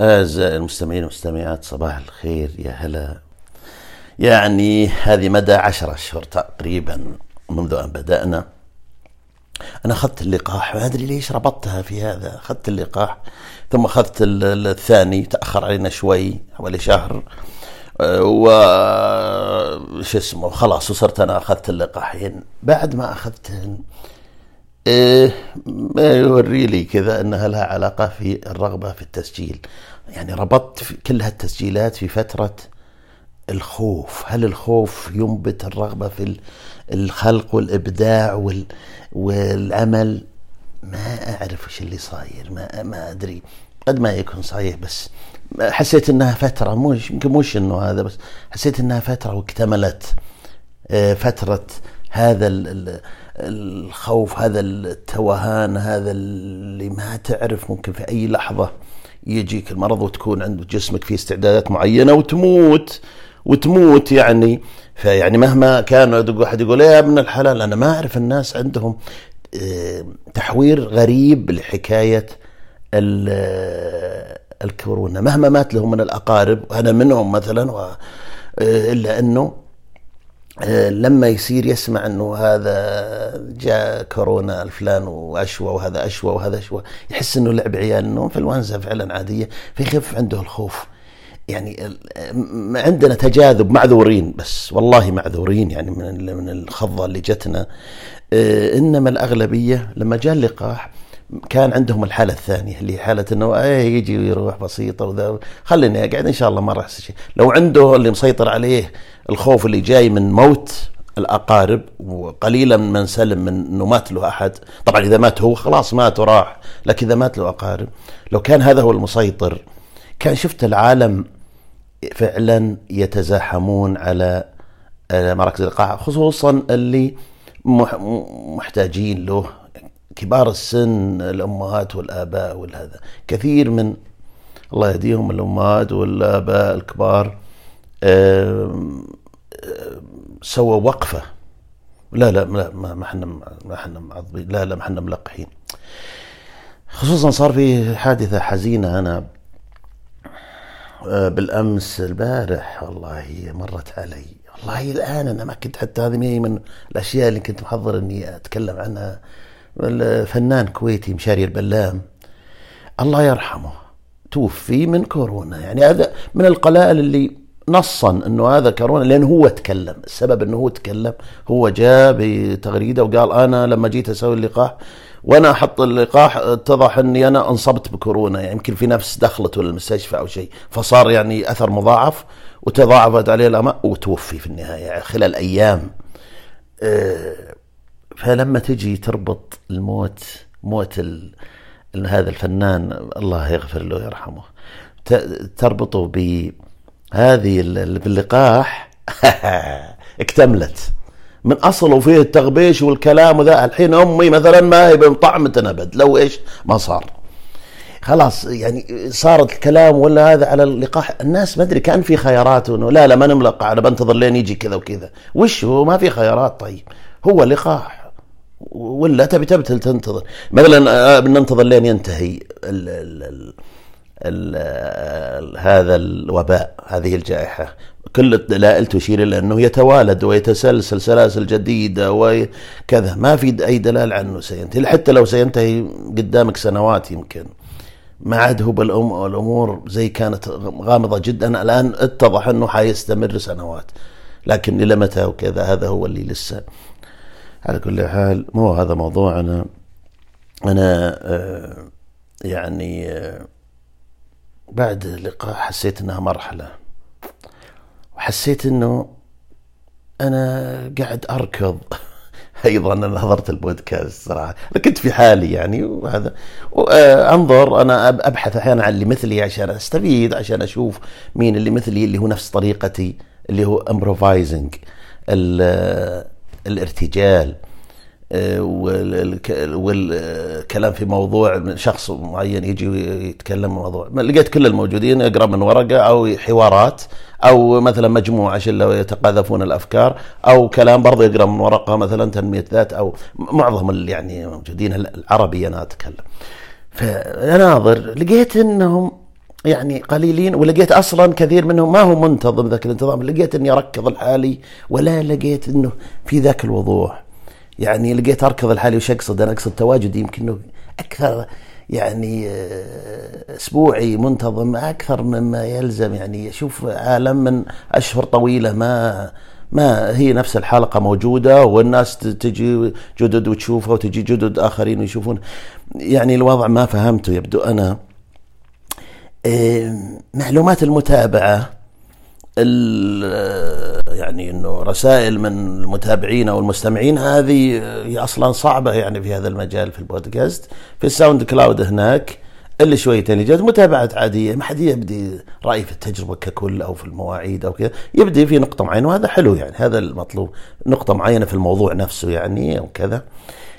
أعزائي المستمعين والمستمعات صباح الخير يا هلا. يعني هذه مدى عشر أشهر تقريبا منذ أن بدأنا. أنا أخذت اللقاح ما أدري ليش ربطتها في هذا. أخذت اللقاح ثم أخذت الثاني تأخر علينا شوي حوالي شهر. و شو اسمه خلاص وصرت أنا أخذت اللقاحين. بعد ما أخذتهن ما يوري لي كذا انها لها علاقة في الرغبة في التسجيل. يعني ربطت في كل هالتسجيلات في فترة الخوف. هل الخوف ينبت الرغبة في الخلق والإبداع وال والعمل ما أعرف وش اللي صاير ما ما أدري. قد ما يكون صحيح بس حسيت إنها فترة مش يمكن مش انه هذا بس حسيت إنها فترة واكتملت. آه، فترة هذا الخوف هذا التوهان هذا اللي ما تعرف ممكن في أي لحظة يجيك المرض وتكون عند جسمك فيه استعدادات معينة وتموت وتموت يعني. فيعني مهما كان واحد يقول يا ابن الحلال أنا ما أعرف الناس عندهم آه، تحوير غريب لحكاية الكورونا. مهما مات لهم من الأقارب وأنا منهم مثلا آه، إلا أنه آه، لما يصير يسمع إنه هذا جاء كورونا الفلان وأشوى وهذا أشوى وهذا أشوى يحس إنه لعب عيال انه انفلونزا فعلا عادية فيخف عنده الخوف. يعني عندنا تجاذب معذورين بس والله معذورين يعني من من الخضة اللي جتنا. آه، إنما الأغلبية لما جاء اللقاح كان عندهم الحالة الثانية اللي حالة إنه إيه يجي ويروح بسيطة وذا. خليني أقعد إن شاء الله ما راح شيء. لو عنده اللي مسيطر عليه الخوف اللي جاي من موت الأقارب وقليلا من سلم من إنه مات له أحد طبعا إذا مات هو خلاص مات وراح لكن إذا مات له أقارب لو كان هذا هو المسيطر كان شفت العالم فعلا يتزاحمون على مراكز اللقاح خصوصا اللي محتاجين له كبار السن الأمهات والآباء والهذا. كثير من الله يهديهم الأمهات والآباء الكبار سوى وقفة. لا لا ما إحنا ما إحنا معضبين لا لا ما إحنا ملقحين. خصوصا صار في حادثة حزينة أنا آه، بالأمس البارح. والله مرت علي. والله الآن أنا ما كنت حتى هذه من الأشياء اللي كنت محضر اني أتكلم عنها. الفنان كويتي مشاري البلام الله يرحمه توفي من كورونا. يعني هذا من القلائل اللي نصا إنه هذا كورونا لأنه هو تكلم. السبب إنه هو تكلم هو جاء بتغريدة وقال أنا لما جيت أسوي اللقاح وأنا أحط اللقاح اتضح إني أنا انصبت بكورونا. يعني يمكن في نفس دخلته للمستشفى أو شيء فصار يعني أثر مضاعف وتضاعفت عليه الامراض وتوفي في النهاية يعني خلال أيام. أه فلما تجي تربط الموت موت ال... هذا الفنان الله يغفر له ويرحمه تربطه بهذه باللقاح اكتملت. من اصله فيه التغبيش والكلام وذا الحين أمي مثلا ما هي بطعمة أبد لو إيش ما صار. خلاص يعني صارت الكلام ولا هذا على اللقاح. الناس ما أدري كان في خيارات إنه لا لا ما نملقح أنا بنتظر لين يجي كذا وكذا. وش هو؟ ما في خيارات طيب. هو لقاح. ولا تبي تبي تنتظر. مثلا آه، بننتظر لين ينتهي ال ال ال ال هذا الوباء هذه الجائحة. كل الدلائل تشير إلى أنه يتوالد ويتسلسل سلاسل جديدة وكذا ما في أي دلال عنه سينتهي. حتى لو سينتهي قدامك سنوات يمكن. ما عاد هو بالأم الأمور زي كانت غامضة جدا. الآن اتضح أنه حيستمر سنوات. لكن إلى متى وكذا؟ هذا هو اللي لسه على كل حال مو هذا موضوعنا أنا آه، يعني آه، بعد اللقاء حسيت إنها مرحلة. وحسيت إنه أنا قاعد أركض. أيضا أنا حضرت البودكاست صراحة. كنت في حالي يعني وهذا أنظر أنا أبحث أحيانا عن اللي مثلي عشان أستفيد عشان أشوف مين اللي مثلي اللي هو نفس طريقتي اللي هو امبروفايزنج الارتجال آه، والكلام في موضوع شخص معين يجي يتكلم موضوع. لقيت كل الموجودين يقرا من ورقة أو حوارات أو مثلا مجموعة شله يتقاذفون الأفكار أو كلام برضه يقرأ من ورقة مثلا تنمية ذات أو معظم اللي يعني موجودين العربي أنا أتكلم. فاناظر لقيت إنهم يعني قليلين ولقيت أصلا كثير منهم ما هو منتظم ذاك الانتظام لقيت إني أركض لحالي ولا لقيت إنه في ذاك الوضوح. يعني لقيت أركض لحالي وش أقصد؟ أنا أقصد تواجدي يمكن أكثر يعني آه، أسبوعي منتظم أكثر مما يلزم. يعني أشوف عالم من أشهر طويلة ما ما هي نفس الحلقة موجودة والناس تجي جدد وتشوفها وتجي جدد آخرين ويشوفون. يعني الوضع ما فهمته يبدو أنا معلومات المتابعة يعني إنه رسائل من المتابعين أو المستمعين هذه هي أصلا صعبة يعني في هذا المجال في البودكاست. في ال SoundCloud هناك اللي شويتين جت متابعات عادية ما حد يبدي رأي في التجربة ككل أو في المواعيد أو كذا يبدي في نقطة معينة وهذا حلو يعني هذا المطلوب نقطة معينة في الموضوع نفسه يعني أو كذا.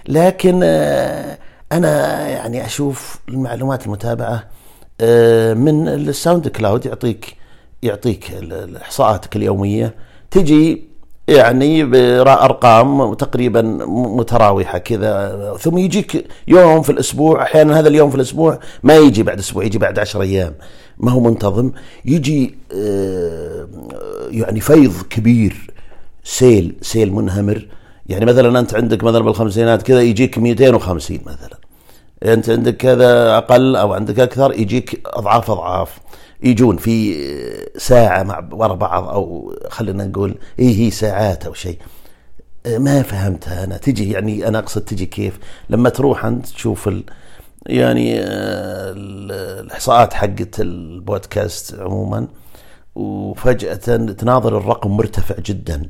لكن آه، أنا يعني أشوف المعلومات المتابعة آه، من ال SoundCloud يعطيك يعطيك احصاءاتك اليومية. تجي يعني بارقام تقريبا متراوحة كذا. ثم يجيك يوم في الأسبوع أحيانا هذا اليوم في الأسبوع ما يجي بعد أسبوع يجي بعد عشر أيام. ما هو منتظم. يجي آه، يعني فيض كبير سيل سيل منهمر. يعني مثلا أنت عندك مثلا بالخمسينات كذا يجيك 250 مثلا. أنت عندك كذا أقل أو عندك أكثر يجيك أضعاف أضعاف. يجون في ساعة مع ورا بعض أو خلينا نقول إيه هي ساعات أو شيء. ما فهمتها أنا. تجي يعني أنا أقصد تجي كيف؟ لما تروح أنت تشوف ال يعني الإحصاءات حقت البودكاست عموما وفجأة تناظر الرقم مرتفع جدا.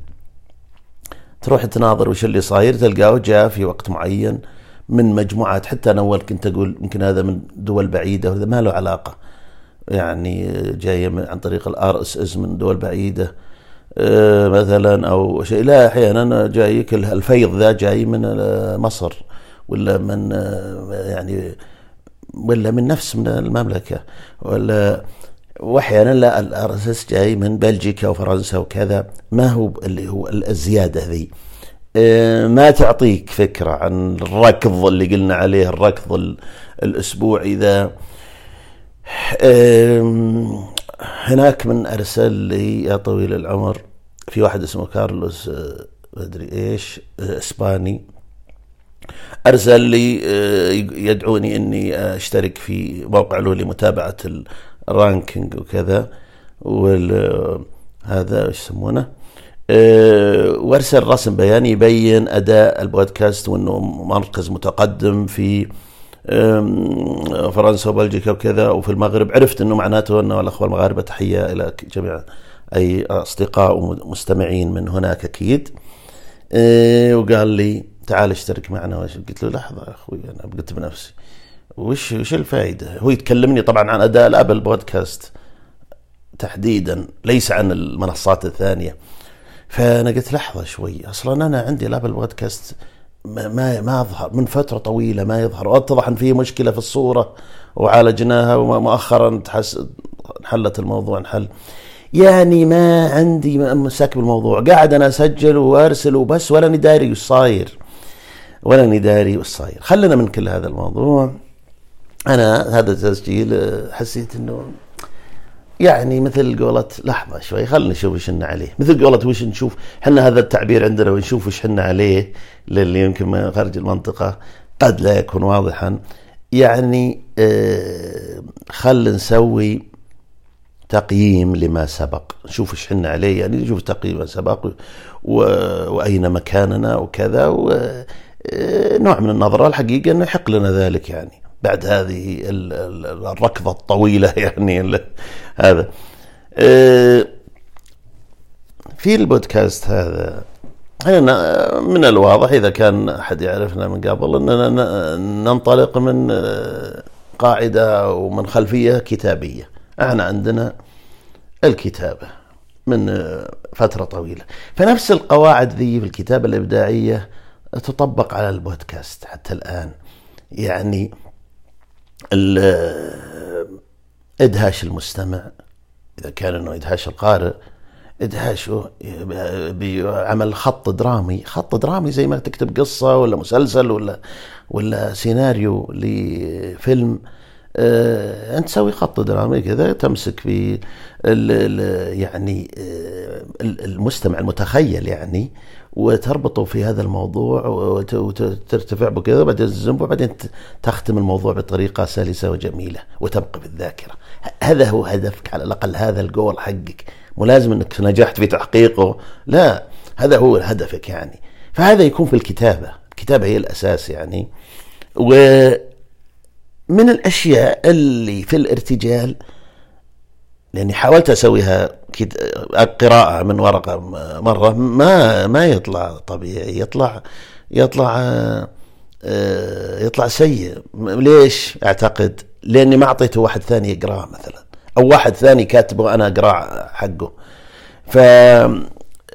تروح تناظر وش اللي صاير تلقاه جاء في وقت معين. من مجموعات. حتى أنا أول كنت أقول يمكن هذا من دول بعيدة وهذا ما له علاقة. يعني جاية عن طريق ال RSS من دول بعيدة. آه، مثلا أو شيء. لا أحيانا جايك الفيض ذا جاي من مصر ولا من آه، يعني ولا من نفس من المملكة ولا واحيانا لا ال RSS جاي من بلجيكا وفرنسا وكذا. ما هو اللي هو الزيادة ذي. ما تعطيك فكرة عن الركض اللي قلنا عليه الركض الاسبوعي ذا هناك من أرسل لي يا طويل العمر في واحد اسمه كارلوس ما أدري إيش آه، إسباني. أرسل لي يدعوني إني أشترك في موقع له لمتابعة ال ranking وكذا وهذا إيش يسمونه؟ وارسل رسم بياني يبين أداء البودكاست وأنه مركز متقدم في فرنسا وبلجيكا وكذا وفي المغرب. عرفت أنه معناته أنه الأخوة المغاربة تحية إلى جميع أي أصدقاء ومستمعين من هناك أكيد. أه، وقال لي تعال اشترك معنا. قلت له لحظة يا أخوي أنا قلت بنفسي وش وش الفائده؟ هو يتكلمني طبعا عن أداء الابل بودكاست تحديدا ليس عن المنصات الثانية. فأنا قلت لحظة شوي. أصلا أنا عندي الابل بودكاست ما ما أظهر. من فترة طويلة ما يظهر. واتضح إن في مشكلة في الصورة وعالجناها ومؤخرا تحس انحلت الموضوع انحل. يعني ما عندي مساك بالموضوع. قاعد أنا أسجل وأرسل وبس ولا اني داري وش صاير. ولا اني داري وش صاير. خلينا من كل هذا الموضوع. أنا هذا التسجيل حسيت إنه يعني مثل قولة لحظة شوي خلينا نشوف وش عليه. مثل قولة وش نشوف حنا هذا التعبير عندنا ونشوف وش حنا عليه للي يمكن من خارج المنطقة. قد لا يكون واضحا. يعني آه خل نسوي تقييم لما سبق. نشوف إيش حنا عليه يعني نشوف تقييم ما سبق. وأين مكاننا وكذا و... آه، نوع من النظرة الحقيقة إنه يحق لنا ذلك يعني. بعد هذه الركضة الطويلة يعني هذا. آه، في البودكاست هذا أنا من الواضح إذا كان أحد يعرفنا من قبل أننا ننطلق من آه، قاعدة ومن خلفية كتابية. إحنا عندنا الكتابة من آه، فترة طويلة. فنفس القواعد ذي في الكتابة الإبداعية تطبق على البودكاست حتى الآن. يعني إدهاش المستمع إذا كان إنه إدهاش القارئ إدهاشه بعمل خط درامي خط درامي زي ما تكتب قصة ولا مسلسل ولا ولا سيناريو لفيلم آه أنت تسوي خط درامي كذا تمسك في ال ال يعني آه المستمع المتخيل يعني وتربطه في هذا الموضوع وترتفع به كذا بعدين تزنبه وبعدين تختم الموضوع بطريقة سلسة وجميلة وتبقى في الذاكرة. هذا هو هدفك على الأقل هذا الجول حقك. مو لازم إنك نجحت في تحقيقه. لا هذا هو هدفك يعني. فهذا يكون في الكتابة. الكتابة هي الأساس يعني. ومن الأشياء اللي في الارتجال لأني حاولت أسويها قراءة من ورقة مرة ما ما يطلع طبيعي يطلع يطلع يطلع سيء. ليش أعتقد؟ لأني ما أعطيته واحد ثاني يقراه مثلا أو واحد ثاني كاتبه أنا اقراه حقه. ف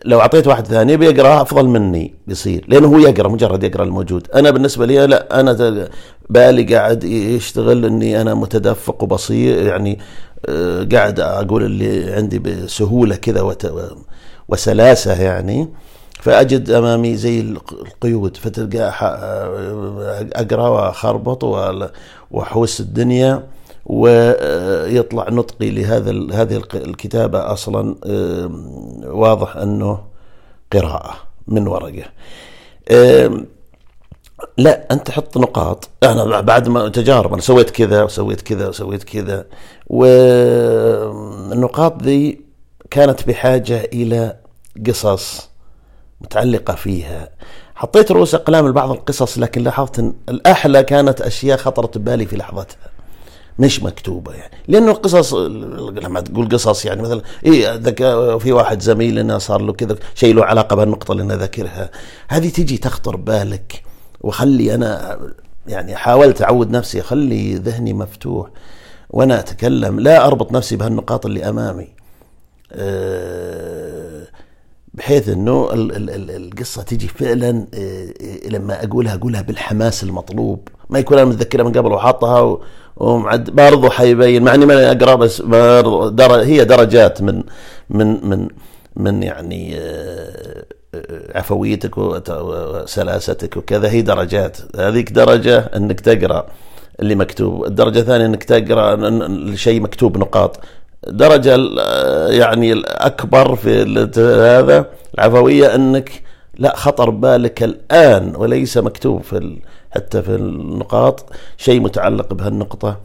لو أعطيت واحد ثاني بيقرأ أفضل مني بيصير. لأنه هو يقرأ مجرد يقرأ الموجود. أنا بالنسبة لي لا أنا بالي قاعد يشتغل إني أنا متدفق وبصير. يعني آه، قاعد أقول اللي عندي بسهولة كذا وسلاسة يعني. فأجد أمامي زي القيود. فتلقى آه، أقرأ وأخربط وأحوس الدنيا. ويطلع نطقي لهذا هذه الكتابة أصلا واضح أنه قراءة من ورقة. لا أنت حط نقاط. أنا بعد ما تجارب أنا سويت كذا وسويت كذا وسويت كذا. والنقاط ذي كانت بحاجة إلى قصص متعلقة فيها. حطيت رؤوس أقلام لبعض القصص لكن لاحظت إن الأحلى كانت أشياء خطرت ببالي في لحظتها. مش مكتوبة يعني. لأنه القصص لما تقول قصص يعني مثلا اي في واحد زميل لنا صار له كذا شيء له علاقة بهالنقطة اللي أنا ذاكرها. هذه تجي تخطر بالك وخلي أنا يعني حاولت أعود نفسي اخلي ذهني مفتوح وأنا أتكلم. لا أربط نفسي بهالنقاط اللي أمامي. أه بحيث إنه القصة تجي فعلا أه لما أقولها أقولها بالحماس المطلوب. ما يكون أنا متذكرها من قبل وحاطها ومعد برضه حيبين مع إني ما أقرأ بس برضو در هي درجات من من من من يعني أه عفويتك وسلاستك وكذا هي درجات. هذيك درجة إنك تقرأ اللي مكتوب. الدرجة الثانية إنك تقرأ الشيء مكتوب نقاط. درجة يعني الأكبر في هذا العفوية أنك لا خطر بالك الآن وليس مكتوب في حتى في النقاط شيء متعلق بهالنقطة.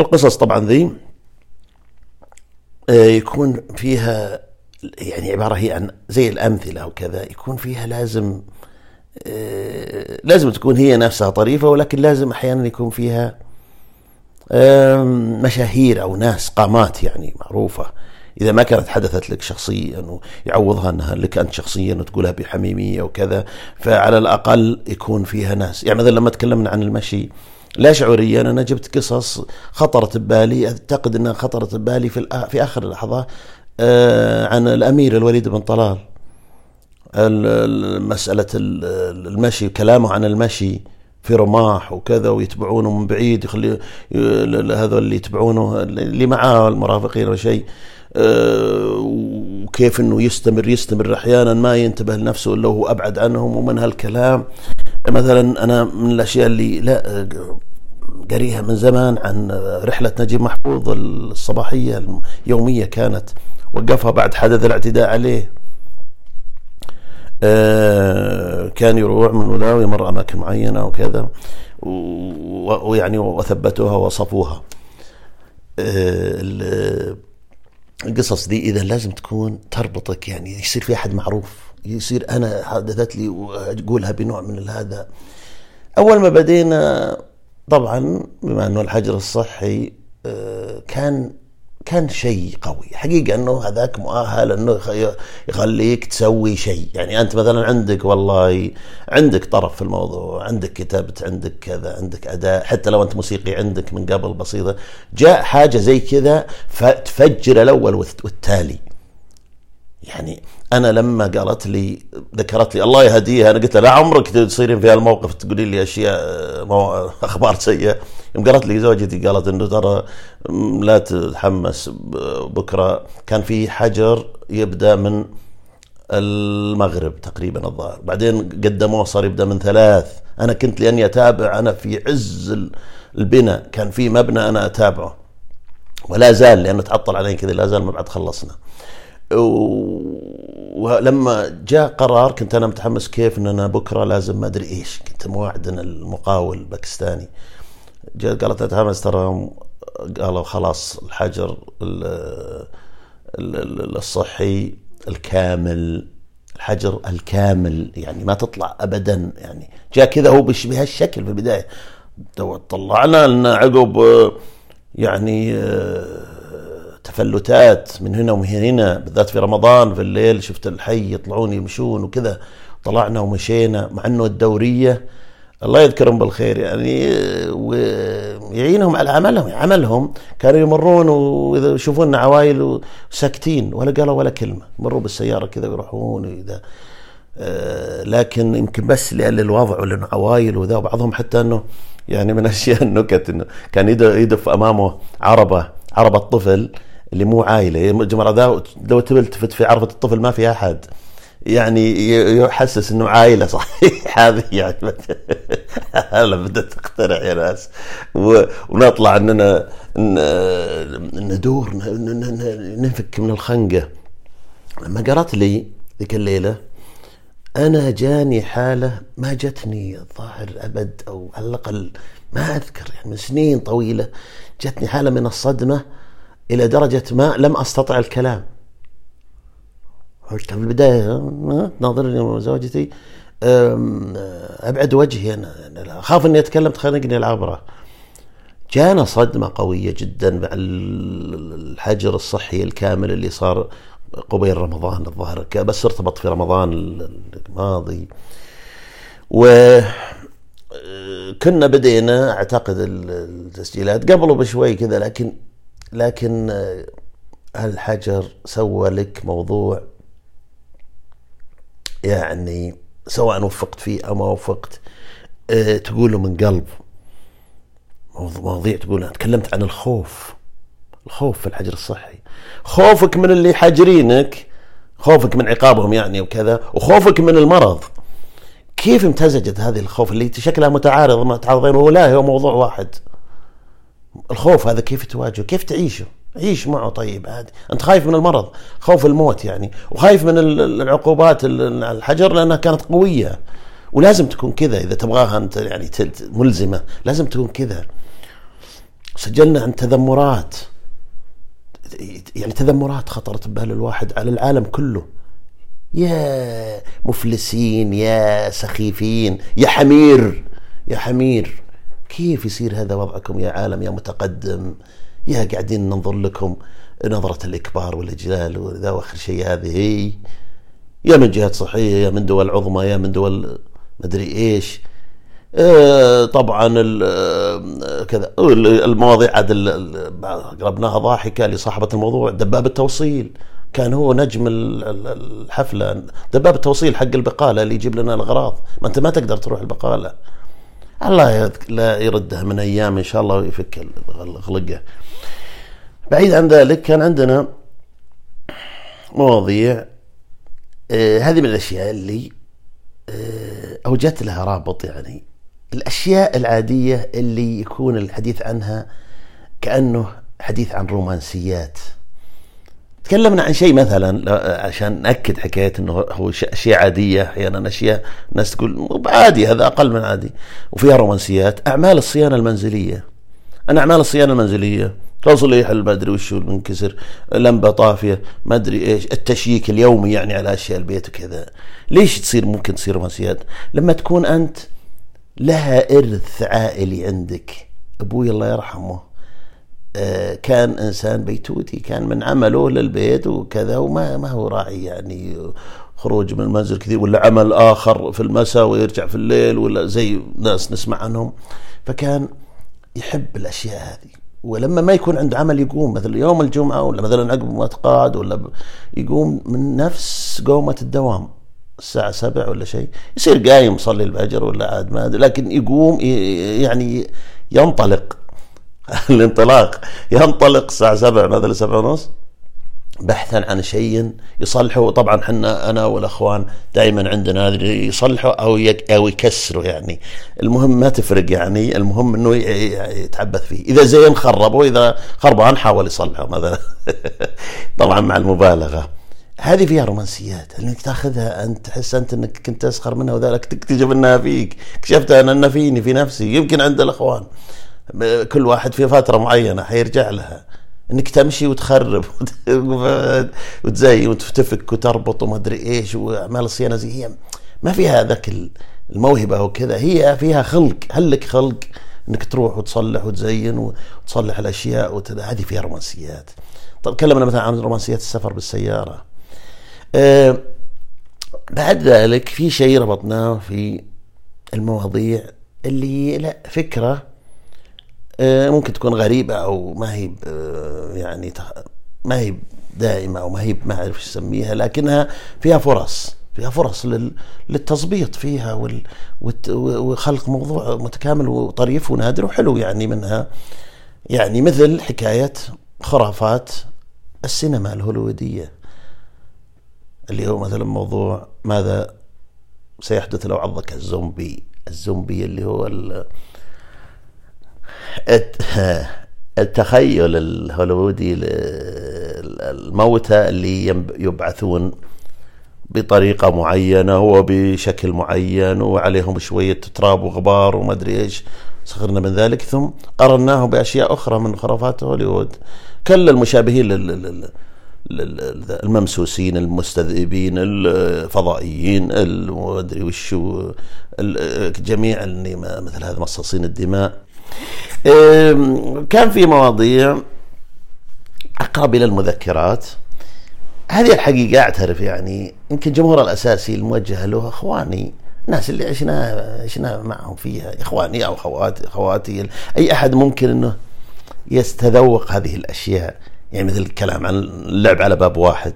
القصص طبعا ذي آه، يكون فيها يعني عبارة هي عن زي الأمثلة وكذا يكون فيها لازم آه، لازم تكون هي نفسها طريفة ولكن لازم أحيانا يكون فيها مشاهير أو ناس قامات يعني معروفة. إذا ما كانت حدثت لك شخصيا ويعوضها أنها لك أنت شخصيا وتقولها بحميمية وكذا فعلى الأقل يكون فيها ناس. يعني مثلا لما تكلمنا عن المشي لا شعوريا أنا جبت قصص خطرت ببالي أعتقد أنها خطرت ببالي في في آخر اللحظه آه، عن الأمير الوليد بن طلال. مسألة المشي كلامه عن المشي في رماح وكذا ويتبعونه من بعيد يخلي هذول اللي يتبعونه اللي معاه المرافقين أو شيء. وكيف إنه يستمر يستمر أحيانا ما ينتبه لنفسه إلا هو أبعد عنهم ومن هالكلام مثلا أنا من الأشياء اللي لا قريها من زمان عن رحلة نجيب محفوظ الصباحية اليومية كانت وقفها بعد حدث الاعتداء عليه. آه، كان يروح من هنا ويمر أماكن معينة وكذا ويعني وثبتوها ووصفوها. آه، القصص دي إذا لازم تكون تربطك يعني يصير في أحد معروف يصير أنا حدثت لي وأقولها بنوع من هذا. أول ما بدينا طبعا بما أنه الحجر الصحي آه، كان كان شيء قوي. حقيقة أنه هذاك مؤهل أنه يخليك تسوي شيء. يعني أنت مثلا عندك والله عندك طرف في الموضوع عندك كتبت عندك كذا عندك أداء. حتى لو أنت موسيقي عندك من قبل بسيطة جاء حاجة زي كذا فتفجر الأول والتالي. يعني أنا لما قالت لي ذكرت لي الله يهديها أنا قلت لها لا عمرك تصيرين في هالموقف تقولي لي أشياء أخبار سيئة. يوم قالت لي زوجتي قالت إنه ترى لا تتحمس بكرة. كان في حجر يبدأ من المغرب تقريبا الظاهر. بعدين قدموه صار يبدأ من ثلاث. أنا كنت لأني أتابع أنا في عز البناء. كان في مبنى أنا أتابعه. ولا زال لأنه تعطل علي كذا لا زال ما بعد خلصنا. ولما جاء قرار كنت أنا متحمس كيف إن أنا بكرة لازم ما أدري إيش. كنت موعد المقاول الباكستاني جاء قالت أتحمس ترى. قالوا خلاص الحجر الصحي الكامل. الحجر الكامل يعني ما تطلع ابدا يعني. جاء كذا هو بهالشكل في البداية. طلعنا لنا عقب يعني تفلتات من هنا ومن هنا بالذات في رمضان في الليل شفت الحي يطلعون يمشون وكذا. طلعنا ومشينا مع إنه الدورية الله يذكرهم بالخير يعني ويعينهم على عملهم. عملهم كانوا يمرون وإذا يشوفون عوائل ساكتين ولا قالوا ولا كلمة. يمروا بالسيارة كذا ويروحون اذا آه، لكن يمكن بس لأن الوضع ولان عوائل وذا وبعضهم حتى إنه يعني من أشياء النكت إنه كان يدف أمامه عربة عربة طفل اللي مو عائله ذا لو تلتفت في عربه الطفل ما في أحد. يعني يحسس إنه عائله صحيح. هذه يعني هلا بدات تقتنع يا ناس. ونطلع اننا ندور ننفك من الخنقة. لما قرأت لي ذيك الليلة أنا جاني حالة ما جتني الظاهر أبد أو على الأقل ما أذكر يعني من سنين طويلة جتني حالة من الصدمة إلى درجة ما لم أستطع الكلام. قلت في البداية ناظرني زوجتي أبعد وجهي أنا أخاف إني أتكلم تخنقني العبرة. جانا صدمة قوية جدا مع الحجر الصحي الكامل اللي صار قبيل رمضان الظاهر. بس ارتبط في رمضان الماضي. و كنا بدينا أعتقد التسجيلات قبله بشوي كذا لكن لكن الحجر سوى لك موضوع يعني سواء وفقت فيه أو ما وفقت أه تقوله من قلب. مواضيع تقول أنا تكلمت عن الخوف. الخوف في الحجر الصحي. خوفك من اللي حاجرينك خوفك من عقابهم يعني وكذا وخوفك من المرض. كيف امتزجت هذه الخوف اللي شكلها متعارض متعارضين ولا هو موضوع واحد. الخوف هذا كيف تواجهه؟ كيف تعيشه؟ عيش معه طيب عادي. أنت خايف من المرض خوف الموت يعني وخايف من العقوبات الحجر لأنها كانت قوية. ولازم تكون كذا إذا تبغاها أنت يعني ملزمة لازم تكون كذا. سجلنا عن تذمرات. يعني تذمرات خطرت ببال الواحد على العالم كله. يا مفلسين يا سخيفين يا حمير يا حمير. كيف يصير هذا وضعكم يا عالم يا متقدم؟ يا قاعدين ننظر لكم نظرة الإكبار والإجلال وذا وآخر شيء هذه. هي يا من جهات صحية يا من دول عظمى يا من دول مدري إيش. آه، طبعا آه، كذا. المواضيع عاد قربناها ضاحكة لصاحبة الموضوع دباب التوصيل. كان هو نجم الحفلة. دباب التوصيل حق البقالة اللي يجيب لنا الأغراض. ما أنت ما تقدر تروح البقالة. الله لا يردها من أيام إن شاء الله ويفك الغلقه بعيد عن ذلك كان عندنا مواضيع آه هذه من الأشياء اللي آه اوجدت لها رابط يعني. الأشياء العادية اللي يكون الحديث عنها كأنه حديث عن رومانسيات. تكلمنا عن شيء مثلا عشان نأكد حكاية إنه هو أشياء عادية أحيانا أشياء الناس تقول عادي هذا أقل من عادي. وفيها رومانسيات. أعمال الصيانة المنزلية. أنا أعمال الصيانة المنزلية تصليح أدري وش المنكسر لمبة طافية ما أدري إيش التشييك اليومي يعني على أشياء البيت وكذا. ليش تصير ممكن تصير رومانسيات؟ لما تكون أنت لها إرث عائلي عندك أبوي الله يرحمه. كان إنسان بيتوتي كان من عمله للبيت وكذا وما ما هو راعي يعني خروج من المنزل كثير ولا عمل آخر في المساء ويرجع في الليل ولا زي ناس نسمع عنهم. فكان يحب الأشياء هذه. ولما ما يكون عنده عمل يقوم مثلا يوم الجمعة ولا مثلا عقب ما تقاعد ولا يقوم من نفس قومة الدوام. الساعة سبع ولا شيء يصير قايم يصلي الفجر ولا عاد ما لكن يقوم يعني ينطلق. الانطلاق. ينطلق الساعة سبع مثلا سبع ونص. بحثا عن شيء يصلحه. طبعا حنا أنا والأخوان دائما عندنا يصلحوا أو أو يكسروا يعني. المهم ما تفرق يعني. المهم إنه يتعبث فيه. إذا زين خرب واذا خربان حاول يصلحه مثلا. طبعا مع المبالغة. هذه فيها رومانسيات. إنك تأخذها انت تحس أنت إنك كنت تسخر منها وذلك تكتشف إنها فيك. اكتشفت انها فيني في نفسي. يمكن عند الأخوان. كل واحد في فترة معينة حيرجع لها. إنك تمشي وتخرب وتزين وتفتفك وتربط وما أدري إيش وأعمال الصيانة زي هي. ما فيها ذاك الموهبة وكذا هي فيها خلق. هل لك خلق؟ إنك تروح وتصلح وتزين وتصلح الأشياء هذه فيها رومانسيات. طب تكلمنا مثلا عن رومانسيات السفر بالسيارة. أه بعد ذلك في شيء ربطناه في المواضيع اللي لا فكرة ممكن تكون غريبة أو ما هي آه، يعني ما هي دائمة أو ما هي ما أعرف أسميها لكنها فيها فرص فيها فرص للتظبيط فيها وخلق موضوع متكامل وطريف ونادر وحلو يعني منها يعني مثل حكاية خرافات السينما الهوليوودية اللي هو مثلا موضوع ماذا سيحدث لو عضك الزومبي الزومبي اللي هو التخيل الهوليوودي الموتى اللي يبعثون بطريقة معينة وبشكل معين وعليهم شوية تراب وغبار وما أدري إيش. سخرنا من ذلك. ثم قرناه بأشياء أخرى من خرافات هوليوود. كل المشابهين الممسوسين المستذئبين الفضائيين المدري وش جميع مثل هذا مصاصين الدماء. كان في مواضيع أقرب إلى المذكرات. هذه الحقيقة أعترف يعني يمكن جمهور الأساسي الموجه له إخواني الناس اللي عشنا عشنا معهم فيها إخواني أو خواتي خواتي أي أحد ممكن أنه يستذوق هذه الأشياء. يعني مثل الكلام عن اللعب على باب واحد.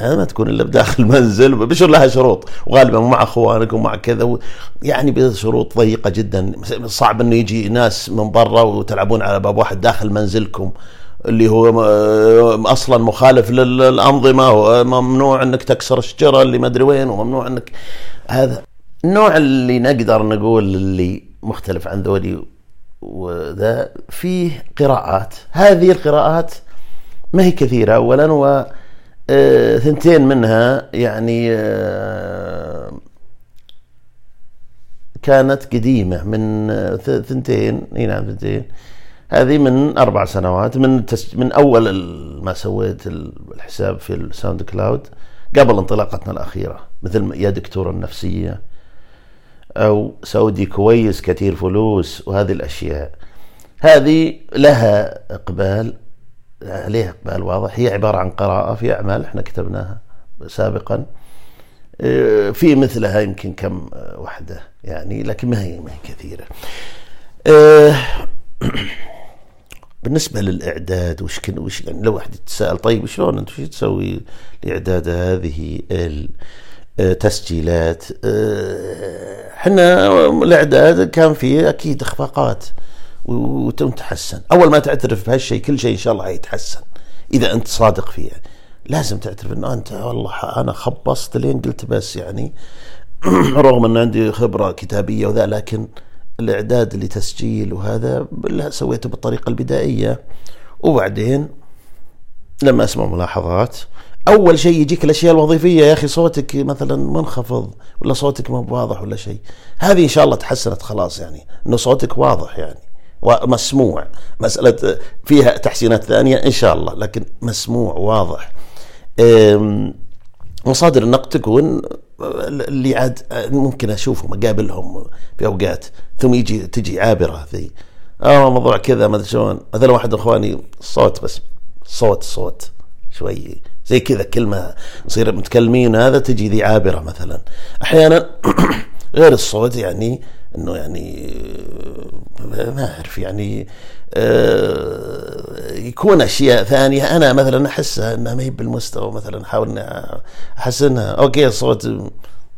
ما تكون إلا بداخل المنزل. بشر لها شروط وغالبا مع اخوانك ومع كذا يعني بشروط ضيقة جدا. صعب إنه يجي ناس من برا وتلعبون على باب واحد داخل منزلكم اللي هو أصلا مخالف للأنظمة وممنوع إنك تكسر الشجرة اللي ما أدري وين وممنوع إنك هذا. النوع اللي نقدر نقول اللي مختلف عن ذولي وذا فيه قراءات. هذه القراءات ما هي كثيرة اولا و آه، ثنتين منها يعني آه، كانت قديمة من آه، ثنتين إي نعم ثنتين. هذه من أربع سنوات من من أول ما سويت الحساب في ال SoundCloud قبل انطلاقتنا الأخيرة مثل يا دكتور النفسية أو سعودي كويس كثير فلوس وهذه الأشياء. هذه لها إقبال عليها اقبال واضح هي عبارة عن قراءة في أعمال إحنا كتبناها سابقا. آه، في مثلها يمكن كم وحدة يعني لكن ما هي ما هي كثيرة. آه، بالنسبة للإعداد وش كن وش يعني لو واحد يتساءل طيب شلون أنت وش تسوي لإعداد هذه التسجيلات آه، إحنا الإعداد كان فيه أكيد إخفاقات. وتتحسن أول ما تعترف بهالشيء كل شيء إن شاء الله حيتحسن إذا أنت صادق فيه لازم تعترف انه أنت والله أنا خبصت لين قلت بس يعني. رغم إن عندي خبرة كتابية وذا لكن الإعداد لتسجيل وهذا سويته بالطريقة البدائية. وبعدين لما أسمع ملاحظات أول شيء يجيك الأشياء الوظيفية يا أخي صوتك مثلا منخفض ولا صوتك مو واضح ولا شيء. هذه إن شاء الله تحسنت خلاص يعني. إنه صوتك واضح يعني. ومسموع. مسألة فيها تحسينات ثانية إن شاء الله لكن مسموع واضح. مصادر النقد تكون اللي عاد ممكن اشوفهم اقابلهم في أوقات ثم يجي تجي عابرة ذي آه موضوع كذا ما أدري شلون. مثلا واحد إخواني صوت بس صوت صوت شوي. زي كذا كلمة نصير متكلمين هذا تجي ذي عابرة مثلا. أحيانا غير الصوت يعني إنه يعني ما أعرف يعني آه، يكون أشياء ثانية. أنا مثلا أحسها إنها ما هي بالمستوى مثلا أحاول أحس إنها أوكي الصوت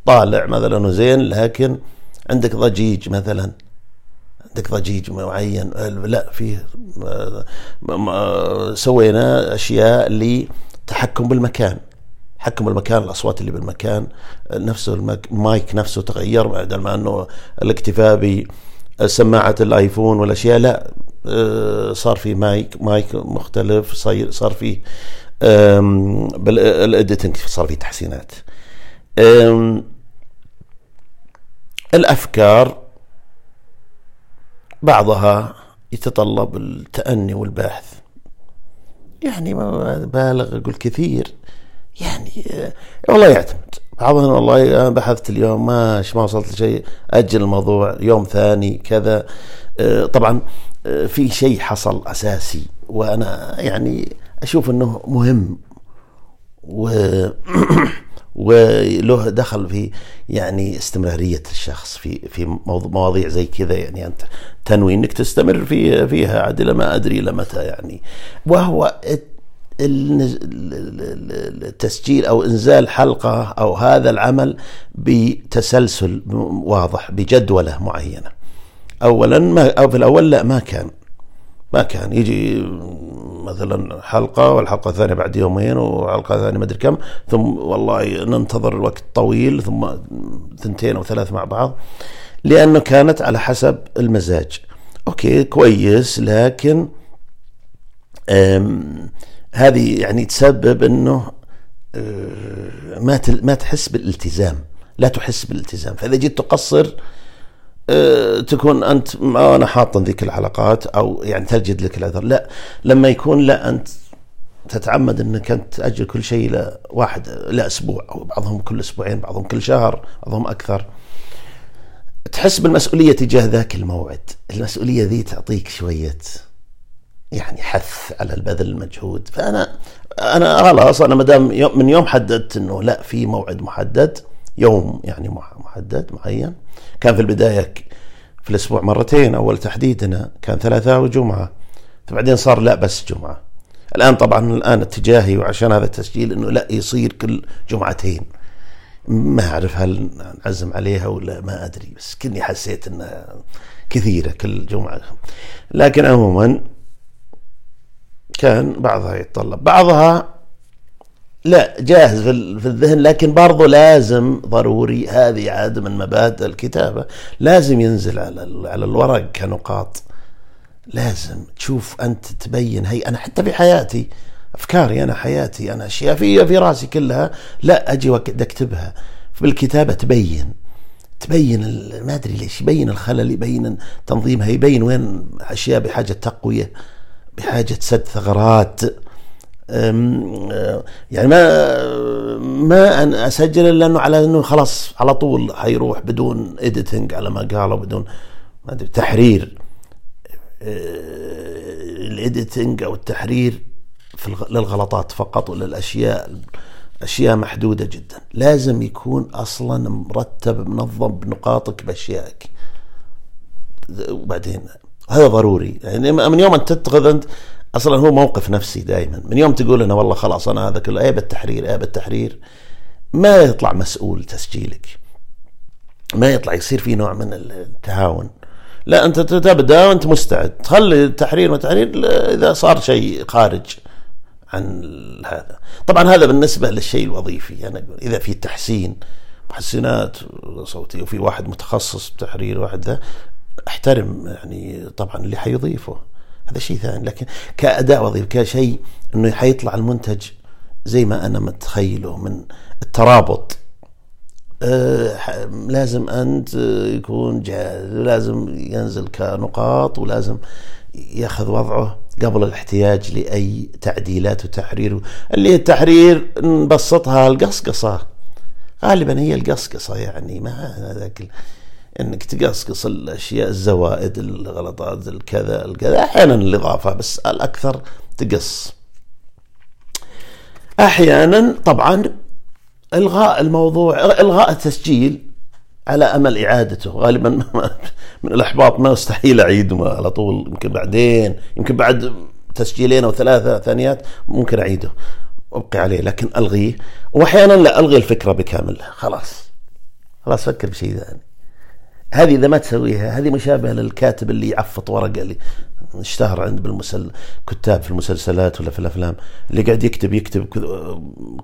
طالع مثلا وزين لكن عندك ضجيج مثلا عندك ضجيج معين لا فيه سوينا أشياء اللي تحكم بالمكان. حكم المكان الأصوات اللي بالمكان نفسه المايك نفسه تغير بدل ما إنه الاكتفاء بسماعة الآيفون والأشياء. لا آه، صار في mic mic مختلف صار في بال editing صار في تحسينات. الأفكار بعضها يتطلب التأني والبحث. يعني ما بالغ أقول كثير. يعني آه، والله يعتمد. بعضهم والله أنا بحثت اليوم ما ما وصلت لشيء أجل الموضوع يوم ثاني كذا. آه، طبعا آه، في شيء حصل أساسي وأنا يعني أشوف أنه مهم. و وله دخل في يعني استمرارية الشخص في في مواضيع زي كذا. يعني أنت تنوي أنك تستمر في فيها عاد ما أدري إلى متى يعني. وهو التسجيل أو إنزال حلقة أو هذا العمل بتسلسل واضح بجدولة معينة. اولا ما أو في الأول لا ما كان. ما كان. يجي مثلا حلقة والحلقة الثانية بعد يومين وحلقة ثانية ما أدري كم ثم والله ننتظر الوقت طويل ثم ثنتين أو ثلاث مع بعض لأنه كانت على حسب المزاج. أوكي كويس لكن هذه يعني تسبب أنه آه، ما ما تحس بالالتزام لا تحس بالالتزام. فإذا جيت تقصر آه، تكون أنت ما أنا حاط ذيك الحلقات أو يعني تجد لك العذر لا لما يكون لا أنت تتعمد إنك أنت تأجل كل شيء لواحد لاسبوع أو بعضهم كل أسبوعين بعضهم كل شهر بعضهم أكثر. تحس بالمسؤولية تجاه ذاك الموعد. المسؤولية ذي تعطيك شوية يعني حث على البذل المجهود. فانا أنا خلاص أنا ما دام من يوم حددت إنه لا في موعد محدد يوم يعني محدد معين. كان في البداية في الأسبوع مرتين أول تحديدنا كان ثلاثاء وجمعة. بعدين صار لا بس جمعة. الآن طبعا الآن اتجاهي وعشان هذا التسجيل أنه لا يصير كل جمعتين. ما أعرف هل نعزم عليها ولا ما أدري بس كني حسيت أنها كثيرة كل جمعة. لكن عموما كان بعضها يتطلب. بعضها لا جاهز في الذهن لكن برضو لازم ضروري هذه عاد من مبادئ الكتابة. لازم ينزل على على الورق كنقاط. لازم تشوف أنت تبين هي أنا حتى في حياتي أفكاري أنا حياتي أنا أشياء في في راسي كلها لا أجي أكتبها. بالكتابة تبين. تبين ما أدري ليش يبين الخلل يبين تنظيمها يبين وين أشياء بحاجة تقوية. بحاجة سد ثغرات. يعني ما ما أن أسجل إلا إنه على إنه خلاص على طول حيروح بدون اديتنج على ما قالوا بدون ما أدري تحرير. الاديتنج أو التحرير في للغلطات فقط وللأشياء أشياء محدودة جدا. لازم يكون أصلا مرتب منظم بنقاطك بأشيائك. وبعدين هذا ضروري. يعني من يوم أن تتخذ انت أصلا هو موقف نفسي دائما من يوم تقول أنا والله خلاص أنا هذا كله إيه بالتحرير إيه بالتحرير ما يطلع مسؤول تسجيلك. ما يطلع يصير في نوع من التهاون. لا أنت تبدا وانت مستعد. تخلي التحرير والتحرير إذا صار شيء خارج عن هذا. طبعا هذا بالنسبة للشيء الوظيفي. يعني إذا في تحسين محسنات صوتيه وفي واحد متخصص بتحرير واحد ذا أحترم يعني طبعا اللي حيضيفه. هذا شيء ثاني. لكن كأداء وظيفي كشيء أنه حيطلع المنتج زي ما أنا متخيله من الترابط. آه لازم أنت يكون جاهز لازم ينزل كنقاط ولازم يأخذ وضعه قبل الاحتياج لأي تعديلات وتحرير. اللي هي التحرير نبسطها القصقصة. غالبا هي القصقصة يعني ما ذاك إنك تقصقص الأشياء الزوائد الغلطات الكذا الكذا. أحيانا الإضافة بس الأكثر تقص. أحيانا طبعا إلغاء الموضوع إلغاء التسجيل على أمل إعادته. غالبا من الأحباط ما استحيل أعيده على طول. يمكن بعدين يمكن بعد تسجيلين أو ثلاثة ثانيات ممكن أعيده. وابقي عليه لكن ألغيه. واحيانا لا ألغي الفكرة بكاملها. خلاص. خلاص فكر بشيء ثاني. هذه إذا ما تسويها هذه مشابهة للكاتب اللي يعفط ورقه اللي اشتهر عند بالمسل كتاب في المسلسلات ولا في الأفلام اللي قاعد يكتب يكتب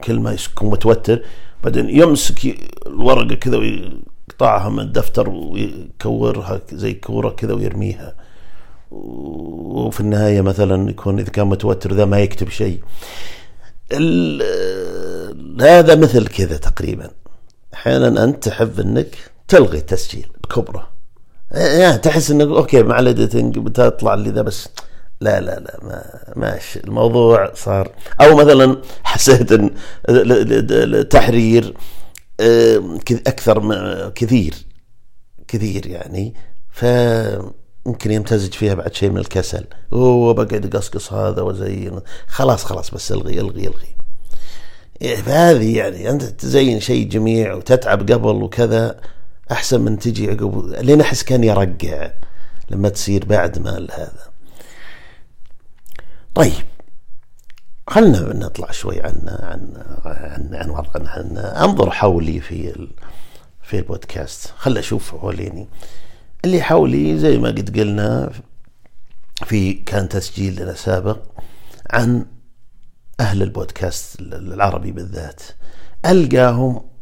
كلمة يكون متوتر بعدين يمسك الورقة كذا ويقطعها من الدفتر ويكورها زي كورة كذا ويرميها. وفي النهاية مثلا يكون إذا كان متوتر ذا ما يكتب شيء. هذا مثل كذا تقريبا. أحيانا أنت تحب إنك تلغي التسجيل بكبره. يعني تحس إنك okay مع ال editing بتطلع اللي ذا بس. لا لا لا ما ماشي الموضوع صار. أو مثلا حسيت إن التحرير أكثر كثير كثير يعني. ف ممكن يمتزج فيها بعد شيء من الكسل. هو بقعد اقصقص هذا وزين. خلاص خلاص بس الغي الغي الغي. إيه، فهذه يعني أنت تزين شيء جميع وتتعب قبل وكذا. أحسن من تجي عقب لين أحس كان يرقع لما تصير بعد ما هذا. طيب خلنا نطلع شوي عن عن عن عن, عن, عن أنظر حولي في في البودكاست. خل أشوف حواليني اللي حولي زي ما قد قلنا في كان تسجيل لنا سابق عن أهل البودكاست العربي بالذات. ألقاهم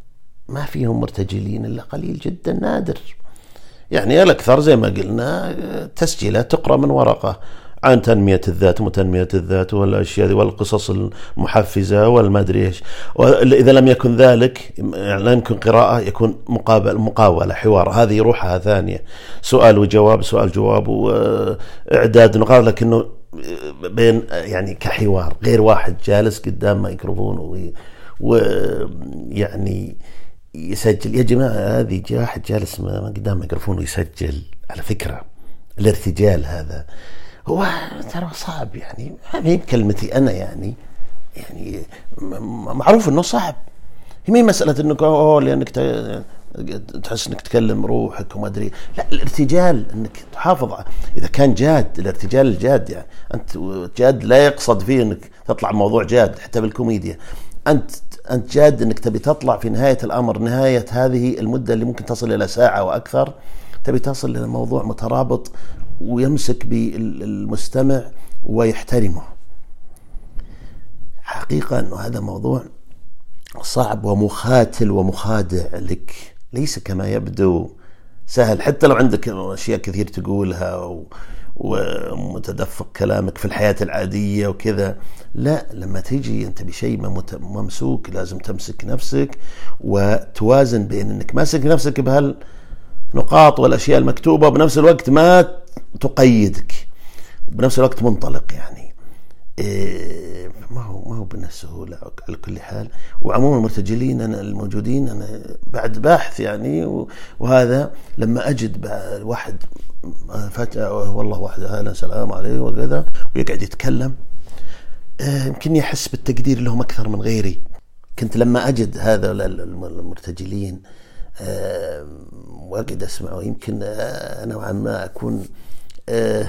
ما فيهم مرتجلين إلا قليل جدا نادر. يعني الأكثر زي ما قلنا تسجيلات تقرأ من ورقة عن تنمية الذات وتنمية الذات والأشياء والقصص المحفزة والما أدري إيش. إذا لم يكن ذلك يعني لا يمكن قراءة يكون مقابل مقاولة حوار. هذه روحها ثانية. سؤال وجواب سؤال جواب وإعداد نقاط. لكنه بين يعني كحوار غير واحد جالس قدام ميكروفون ويعني يسجل. يا جماعة هذه واحد جالس قدام ميكروفون ويسجل. على فكرة الارتجال هذا هو ترى صعب يعني. هذه كلمتي أنا يعني يعني معروف انه صعب هي مي مساله انك اوه لانك تحس انك تكلم روحك وما ادري لا الارتجال انك تحافظ اذا كان جاد الارتجال الجاد يعني انت جاد لا يقصد فيه انك تطلع موضوع جاد حتى بالكوميديا أنت أنت جاد إنك تبي تطلع في نهاية الأمر نهاية هذه المدة اللي ممكن تصل إلى ساعة وأكثر تبي تصل إلى موضوع مترابط ويمسك بالمستمع ويحترمه. حقيقة أنه هذا موضوع صعب ومخاتل ومخادع لك ليس كما يبدو. سهل. حتى لو عندك أشياء كثير تقولها ومتدفق كلامك في الحياة العادية وكذا لا لما تيجي أنت بشيء ممسوك لازم تمسك نفسك وتوازن بين أنك ماسك نفسك بهالنقاط والأشياء المكتوبة وبنفس الوقت ما تقيدك بنفس الوقت منطلق يعني. ما هو ما هو بالسهولة على كل حال. وعموما المرتجلين أنا الموجودين أنا بعد باحث يعني وهذا لما أجد واحد فجأة والله واحد أهلا سلام عليه وكذا ويقعد يتكلم إيه، يمكن يحس بالتقدير لهم أكثر من غيري. كنت لما أجد هذا المرتجلين إيه، وأقعد أسمعه يمكن آه، نوعا ما أكون آه،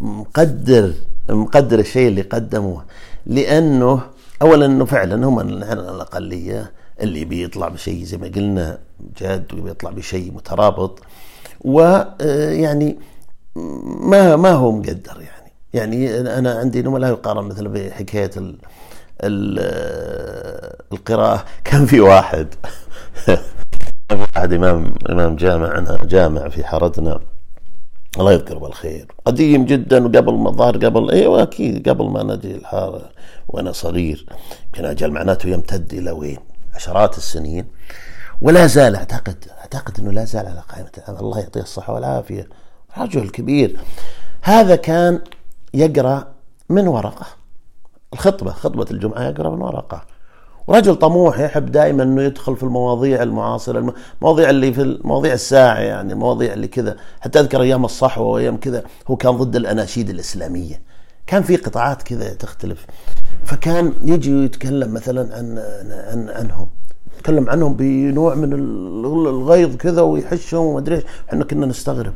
مقدر مقدر الشيء اللي قدموه. لأنه اولا إنه فعلا هم الاقليه اللي بيطلع بشيء زي ما قلنا جاد وبيطلع بشيء مترابط. ويعني آه، ما ما هو مقدر يعني. يعني أنا عندي إنه لا يقارن مثلا بحكاية ال ال آه، القراءة. كان في واحد واحد إمام إمام جامع جامع في حارتنا. الله يذكره بالخير. قديم جدا وقبل ما ظهر قبل أيوه أكيد قبل ما نجي الحارة وأنا صغير. يمكن أجل معناته يمتد إلى وين؟ عشرات السنين. ولا زال أعتقد أعتقد إنه لا زال على قائمة. الله يعطيه الصحة والعافية. رجل كبير. هذا كان يقرأ من ورقة. الخطبة خطبة الجمعة يقرأ من ورقة. رجل طموح يحب دائما إنه يدخل في المواضيع المعاصرة المواضيع اللي في المواضيع الساعة يعني المواضيع اللي كذا. حتى أذكر أيام الصحوة وأيام كذا هو كان ضد الأناشيد الإسلامية. كان في قطاعات كذا تختلف. فكان يجي يتكلم مثلا عن عن عنهم. يتكلم عنهم بنوع من الغيظ كذا ويحشهم وما أدري إيش. إحنا كنا نستغرب.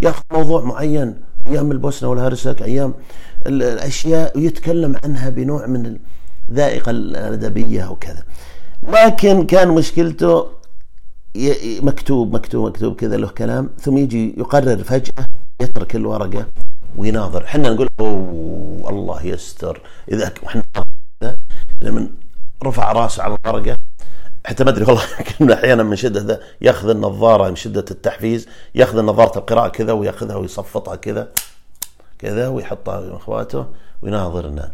ياخذ موضوع معين أيام البوسنة والهرسك أيام الأشياء ويتكلم عنها بنوع من ذائقة الأدبية وكذا. لكن كان مشكلته مكتوب مكتوب مكتوب كذا له كلام ثم يجي يقرر فجأة يترك الورقة ويناظر. إحنا نقول أوه الله يستر. إذا إحنا لما رفع راسه على الورقة. حتى ما أدري والله كنا أحيانا من شدة يأخذ النظارة من شدة التحفيز يأخذ نظاره القراءة كذا ويأخذها ويصفطها كذا كذا ويحطها في اخواته ويناظرنا.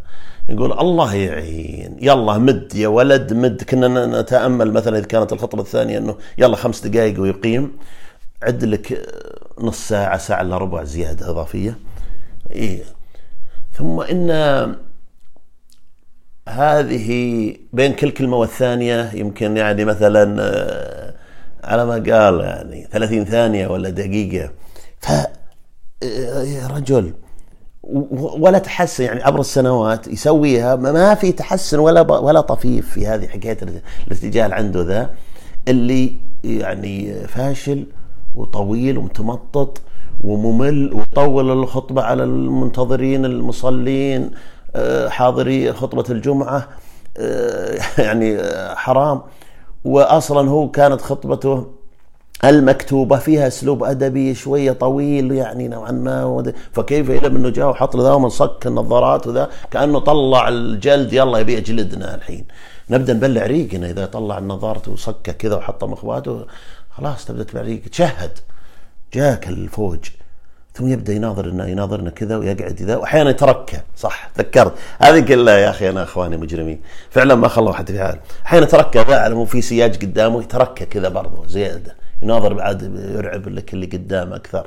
يقول الله يعين. يلا مد يا ولد مد. كنا نتأمل مثلا إذا كانت الخطبة الثانية إنه يلا خمس دقائق ويقيم. عد لك نص ساعة ساعة إلا ربع زيادة إضافية. إيه. ثم إن هذه بين كل كلمة والثانية يمكن يعني مثلا آه، على ما قال يعني 30 ثانية ولا دقيقة. ف آه، يا رجل ولا تحسن يعني عبر السنوات يسويها ما في تحسن ولا ولا طفيف في هذه حكاية الارتجال عنده ذا اللي يعني فاشل وطويل ومتمطط وممل ويطول الخطبة على المنتظرين المصلين آه، حاضري خطبة الجمعة آه، يعني حرام. واصلا هو كانت خطبته المكتوبة فيها أسلوب أدبي شوية طويل يعني نوعا ما فكيف إذا إنه جاء وحط له من صك النظارات وذا كأنه طلع الجلد يلا يبي يجلدنا الحين. نبدأ نبلع ريقنا إذا طلع النظارة وصكه كذا وحطه مخواته خلاص تبدأ تبلع ريق تشهد جاك الفوج. ثم يبدأ يناظر لنا يناظرنا كذا ويقعد ذا واحيانا يتركى صح تذكرت. هذه كلها يا أخي أنا إخواني مجرمين فعلا ما خلوا حتى في حال. أحيانا تركى ذا على مو في سياج قدامه يتركى كذا برضه زيادة. يناظر بعد يرعب لك اللي قدامه أكثر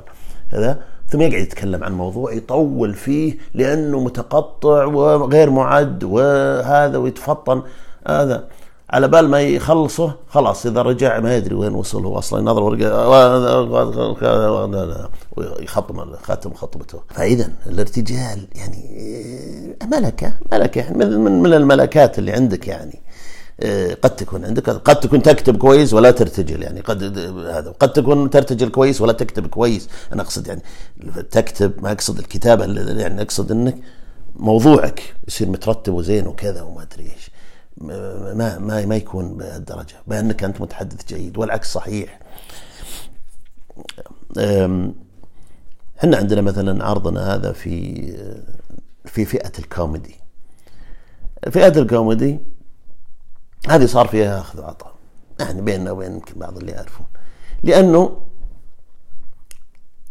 كذا. ثم يقعد يتكلم عن موضوع يطول فيه لأنه متقطع وغير معد وهذا ويتفطن هذا. على بال ما يخلصه خلاص إذا رجع ما يدري وين وصل هو أصلا ينظر ويخطم خاتم خطبته. فإذا الارتجال يعني ملكة ملكة من من الملكات اللي عندك يعني. قد تكون عندك قد تكون تكتب كويس ولا ترتجل يعني قد هذا قد تكون ترتجل كويس ولا تكتب كويس. أنا أقصد يعني تكتب ما أقصد الكتابة يعني أقصد إنك موضوعك يصير مترتب وزين وكذا وما أدري إيش. ما ما ما يكون بهالدرجة بأنك أنت متحدث جيد والعكس صحيح. إحنا عندنا مثلا عرضنا هذا في في فئة الكوميدي. فئة الكوميدي هذه صار فيها أخذ وعطاء. يعني بيننا وبين يمكن بعض اللي يعرفون. لأنه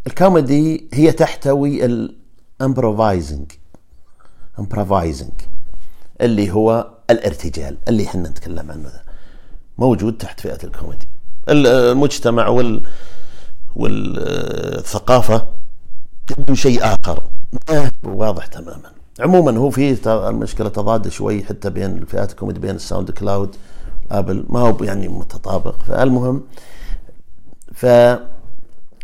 الكوميدي هي تحتوي ال improvising improvising اللي هو الارتجال اللي إحنا نتكلم عنه ذا موجود تحت فئة الكوميدي. المجتمع وال والثقافة تبدو شيء آخر. واضح تماما. عموما هو في المشكلة تضاد شوي حتى بين الفئات الكوميدي بين ال SoundCloud Apple. ما هو يعني متطابق. فالمهم ف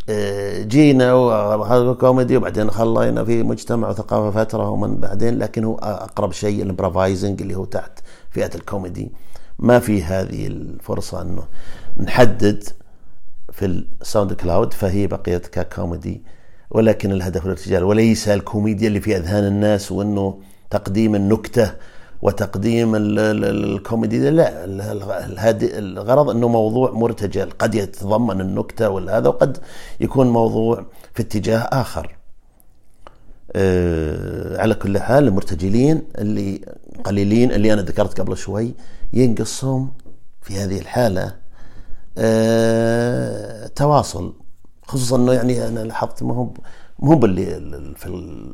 آه، جينا وهذا كوميدي وبعدين خلينا في مجتمع وثقافة فترة ومن بعدين لكن هو أقرب شيء ال improvising اللي هو تحت فئة الكوميدي. ما في هذه الفرصة إنه نحدد في ال SoundCloud فهي بقيت ككوميدي. ولكن الهدف الارتجال وليس الكوميديا اللي في أذهان الناس وإنه تقديم النكتة وتقديم الكوميدي لا الغرض إنه موضوع مرتجل قد يتضمن النكتة وهذا وقد يكون موضوع في اتجاه آخر. أه على كل حال المرتجلين اللي قليلين اللي أنا ذكرت قبل شوي ينقصهم في هذه الحالة. أه تواصل. خصوصا إنه يعني أنا لاحظت ما هو مو باللي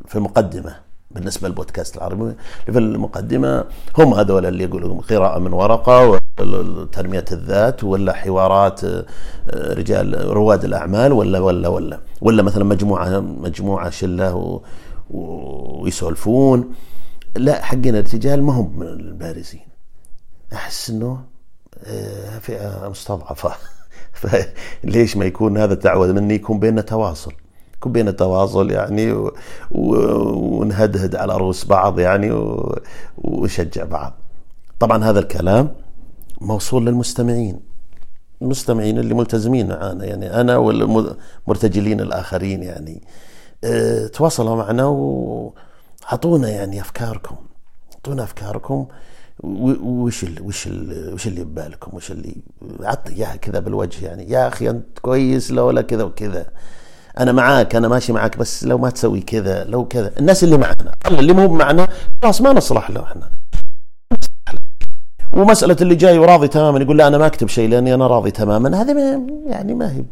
في المقدمة بالنسبة للبودكاست العربي. في المقدمة هم هذول اللي يقولوا قراءة من ورقة وتنمية الذات ولا حوارات آه، رجال رواد الأعمال ولا ولا ولا. ولا مثلا مجموعة مجموعة شلة ويسولفون. لا حقنا الرجال ما هم من البارزين. أحس إنه آه، فئة مستضعفة. فليش ما يكون هذا التعود مني؟ يكون بيننا تواصل. يكون بيننا تواصل يعني و... و... ونهدهد على رؤوس بعض يعني و... ونشجع بعض. طبعا هذا الكلام موصول للمستمعين. المستمعين اللي ملتزمين معنا يعني أنا والمرتجلين الآخرين يعني. آه تواصلوا معنا وأعطونا يعني أفكاركم. أعطونا أفكاركم وش ال وش ال وش اللي ببالكم؟ وش اللي عطني إياها كذا بالوجه يعني. يا أخي أنت كويس لولا كذا وكذا. أنا معاك أنا ماشي معاك بس لو ما تسوي كذا لو كذا. الناس اللي معنا اللي مو معنا خلاص ما نصلح له إحنا. ومسألة اللي جاي وراضي تماما يقول لا أنا ما أكتب شيء لأني أنا راضي تماما. هذه يعني ما هي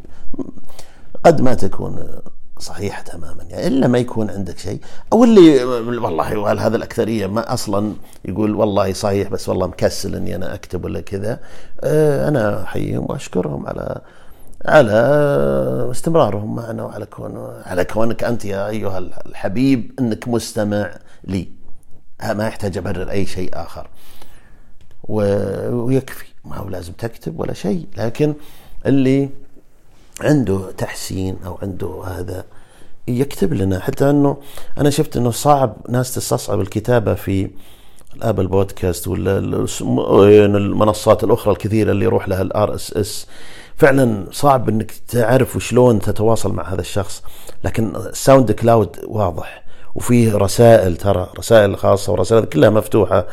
قد ما تكون صحيحة تماما. يعني إلا ما يكون عندك شيء. أو اللي والله وهل هذا الأكثرية ما أصلا يقول والله صحيح بس والله مكسل إني أنا أكتب ولا كذا. آه، أنا أحييهم وأشكرهم على على استمرارهم معنا وعلى كون على كونك أنت يا أيها الحبيب أنك مستمع لي. ما يحتاج أبرر أي شيء آخر. ويكفي. ما هو لازم تكتب ولا شيء. لكن اللي عنده تحسين أو عنده هذا يكتب لنا. حتى إنه أنا شفت إنه صعب ناس تستصعب الكتابة في ال Apple Podcast ولا المنصات الأخرى الكثيرة اللي يروح لها ال RSS. فعلا صعب إنك تعرف وشلون تتواصل مع هذا الشخص. لكن SoundCloud واضح وفيه رسائل ترى رسائل خاصة ورسائل كلها مفتوحة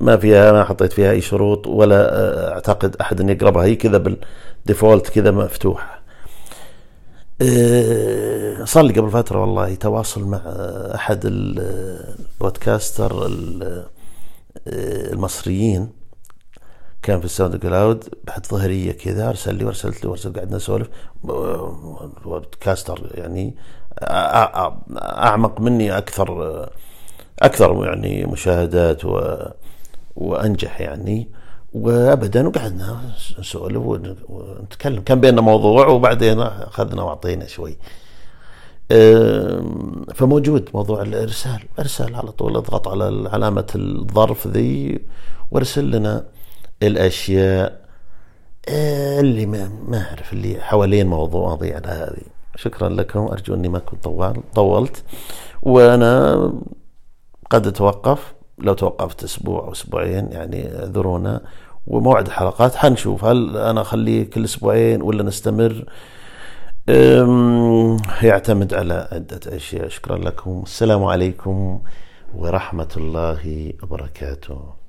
ما فيها ما حطيت فيها أي شروط ولا أعتقد أحد إن يقربها. هي كذا بال default كذا مفتوحة. صار لي قبل فترة والله تواصل مع أحد ال podcasters المصريين. كان في ال SoundCloud بعد ظهرية كذا أرسل لي وأرسلت له وأرسل قعدنا نسولف. podcaster يعني أعمق مني أكثر أكثر يعني مشاهدات و وأنجح يعني. وابدا وقعدنا نسولف ونتكلم. كان بيننا موضوع وبعدين أخذنا وأعطينا شوي. فموجود موضوع الإرسال. إرسال على طول اضغط على علامة الظرف ذي وارسل لنا الأشياء اللي ما ما أعرف اللي حوالين موضوع مواضيعنا هذه. شكرا لكم أرجو أني ما كنت طوال طولت. وأنا قد أتوقف. لو توقفت أسبوع أو أسبوعين يعني اعذرونا. وموعد الحلقات حنشوف. هل أنا أخليه كل أسبوعين ولا نستمر؟ يعتمد على عدة أشياء. شكرا لكم. السلام عليكم ورحمة الله وبركاته.